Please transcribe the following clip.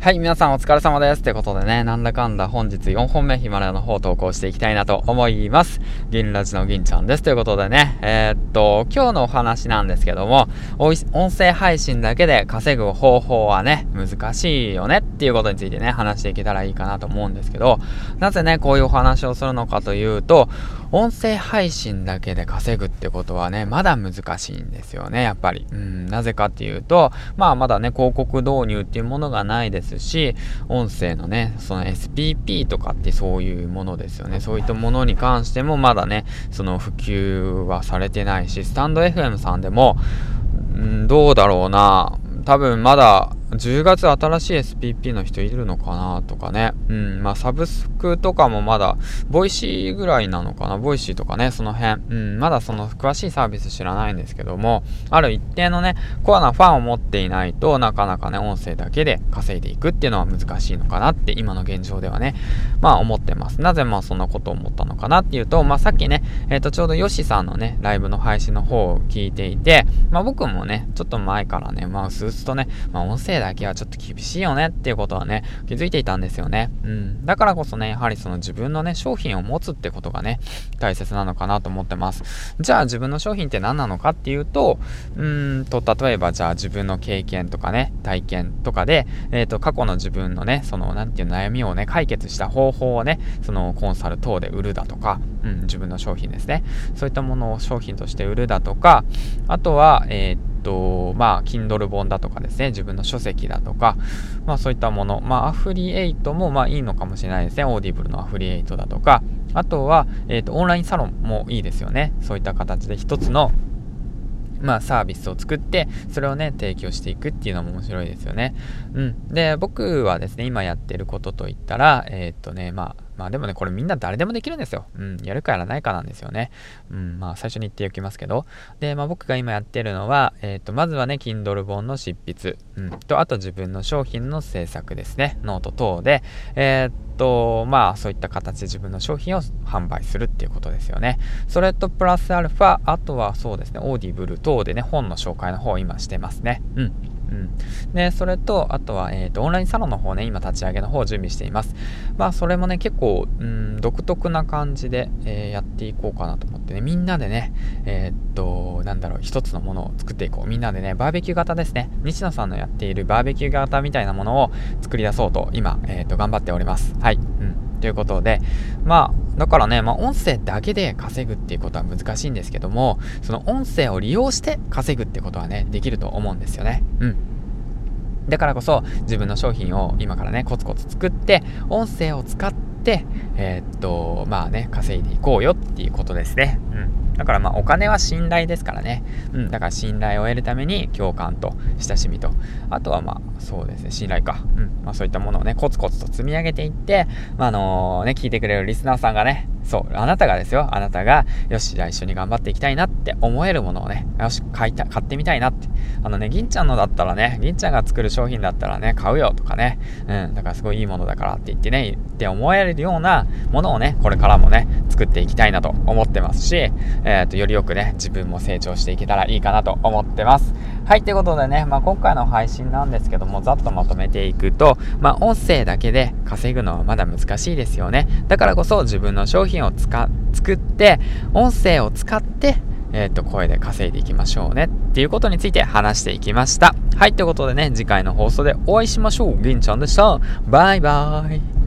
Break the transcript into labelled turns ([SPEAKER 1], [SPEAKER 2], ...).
[SPEAKER 1] はい、皆さんお疲れ様です。ってことでね、なんだかんだ本日4本目ヒマラヤの方投稿していきたいなと思います。銀ラジの銀ちゃんです。ということでね、えー、っと、今日のお話なんですけども、音声配信だけで稼ぐ方法はね、難しいよねっていうことについてね、話していけたらいいかなと思うんですけど、なぜね、こういうお話をするのかというと、音声配信だけで稼ぐってことはね、まだ難しいんですよね、やっぱり。うん、なぜかっていうと、まあまだね、広告導入っていうものがないですし、音声のね、その SPP とかってそういうものですよね。そういったものに関してもまだね、その普及はされてないし、スタンド FM さんでも、んどうだろうな、多分まだ10月新しい SPP の人いるのかなとかね。うん、まあサブスクとかもまだ、ボイシーぐらいなのかな？ボイシーとかね、その辺。うん、まだその詳しいサービス知らないんですけども、ある一定のね、コアなファンを持っていないとなかなかね、音声だけで稼いでいくっていうのは難しいのかなって今の現状ではね、まあ思ってます。なぜまあそんなことを思ったのかなっていうと、まあさっきね、えっ、ー、とちょうどヨシさんのね、ライブの配信の方を聞いていて、まあ僕もね、ちょっと前からね、まあスーツとね、まあ音声だけはちょっと厳しいよねっていうことはね、気づいていたんですよね。うん。だからこそね、やはりその自分のね、商品を持つってことがね、大切なのかなと思ってます。じゃあ自分の商品って何なのかっていうと、うんと、例えばじゃあ自分の経験とかね、体験とかで、えっ、ー、と、過去の自分のね、その、なんていう悩みをね、解決した方法をね、そのコンサル等で売るだとか、うん、自分の商品ですね。そういったものを商品として売るだとか、あとは、えっ、ー、と、まあ、Kindle 本だとかですね、自分の書籍だとか、まあそういったもの、まあアフリエイトもまあいいのかもしれないですね、オーディブルのアフリエイトだとか、あとは、えっ、ー、と、オンラインサロンもいいですよね。そういった形で一つのまあ、サービスを作って、それをね、提供していくっていうのも面白いですよね。うん。で、僕はですね、今やってることといったら、えー、っとね、まあ、まあでもね、これみんな誰でもできるんですよ。うん、やるかやらないかなんですよね。うん、まあ最初に言っておきますけど。で、まあ僕が今やってるのは、えっ、ー、と、まずはね、Kindle 本の執筆、うん、と、あと自分の商品の制作ですね、ノート等で、えっ、と、まあそういった形で自分の商品を販売するっていうことですよね。それとプラスアルファ、あとはそうですね、オーディブル等でね、本の紹介の方を今してますね。うん。うん。で、それと、あとは、えっ、ー、と、オンラインサロンの方ね、今立ち上げの方を準備しています。まあ、それもね、結構、うん、独特な感じで、えー、やっていこうかなと思ってね、みんなでね、えー、っと、なんだろう、一つのものを作っていこう。みんなでね、バーベキュー型ですね。西野さんのやっているバーベキュー型みたいなものを作り出そうと、今、えっと、頑張っております。はい。ということで、まあ、だからね、まあ、音声だけで稼ぐっていうことは難しいんですけども、その音声を利用して稼ぐってことはね、できると思うんですよね。うん。だからこそ自分の商品を今からね、コツコツ作って、音声を使って、えー、っと、まあね、稼いでいこうよっていうことですね。うん。だからまあお金は信頼ですからね。うん。だから信頼を得るために共感と親しみと。あとはまあそうですね、信頼か。うん。まあそういったものをね、コツコツと積み上げていって、まああの、ね、聞いてくれるリスナーさんがね、そう、あなたがですよ、あなたが、よし、じゃあ一緒に頑張っていきたいなって思えるものをね、よし、買いた、買ってみたいなって。あのね、銀ちゃんのだったらね、銀ちゃんが作る商品だったらね、買うよとかね、うん、だからすごいいいものだからって言ってね、って思えるようなものをね、これからもね、作っていきたいなと思ってますし、えっ、ー、と、よりよくね、自分も成長していけたらいいかなと思ってます。はい、ということでね、まあ、今回の配信なんですけども、ざっとまとめていくと、まあ、音声だけで稼ぐのはまだ難しいですよね。だからこそ自分の商品を使、作って、音声を使って、えっ、ー、と、声で稼いでいきましょうねっていうことについて話していきました。はい、ということでね、次回の放送でお会いしましょう。銀ちゃんでした。バイバーイ。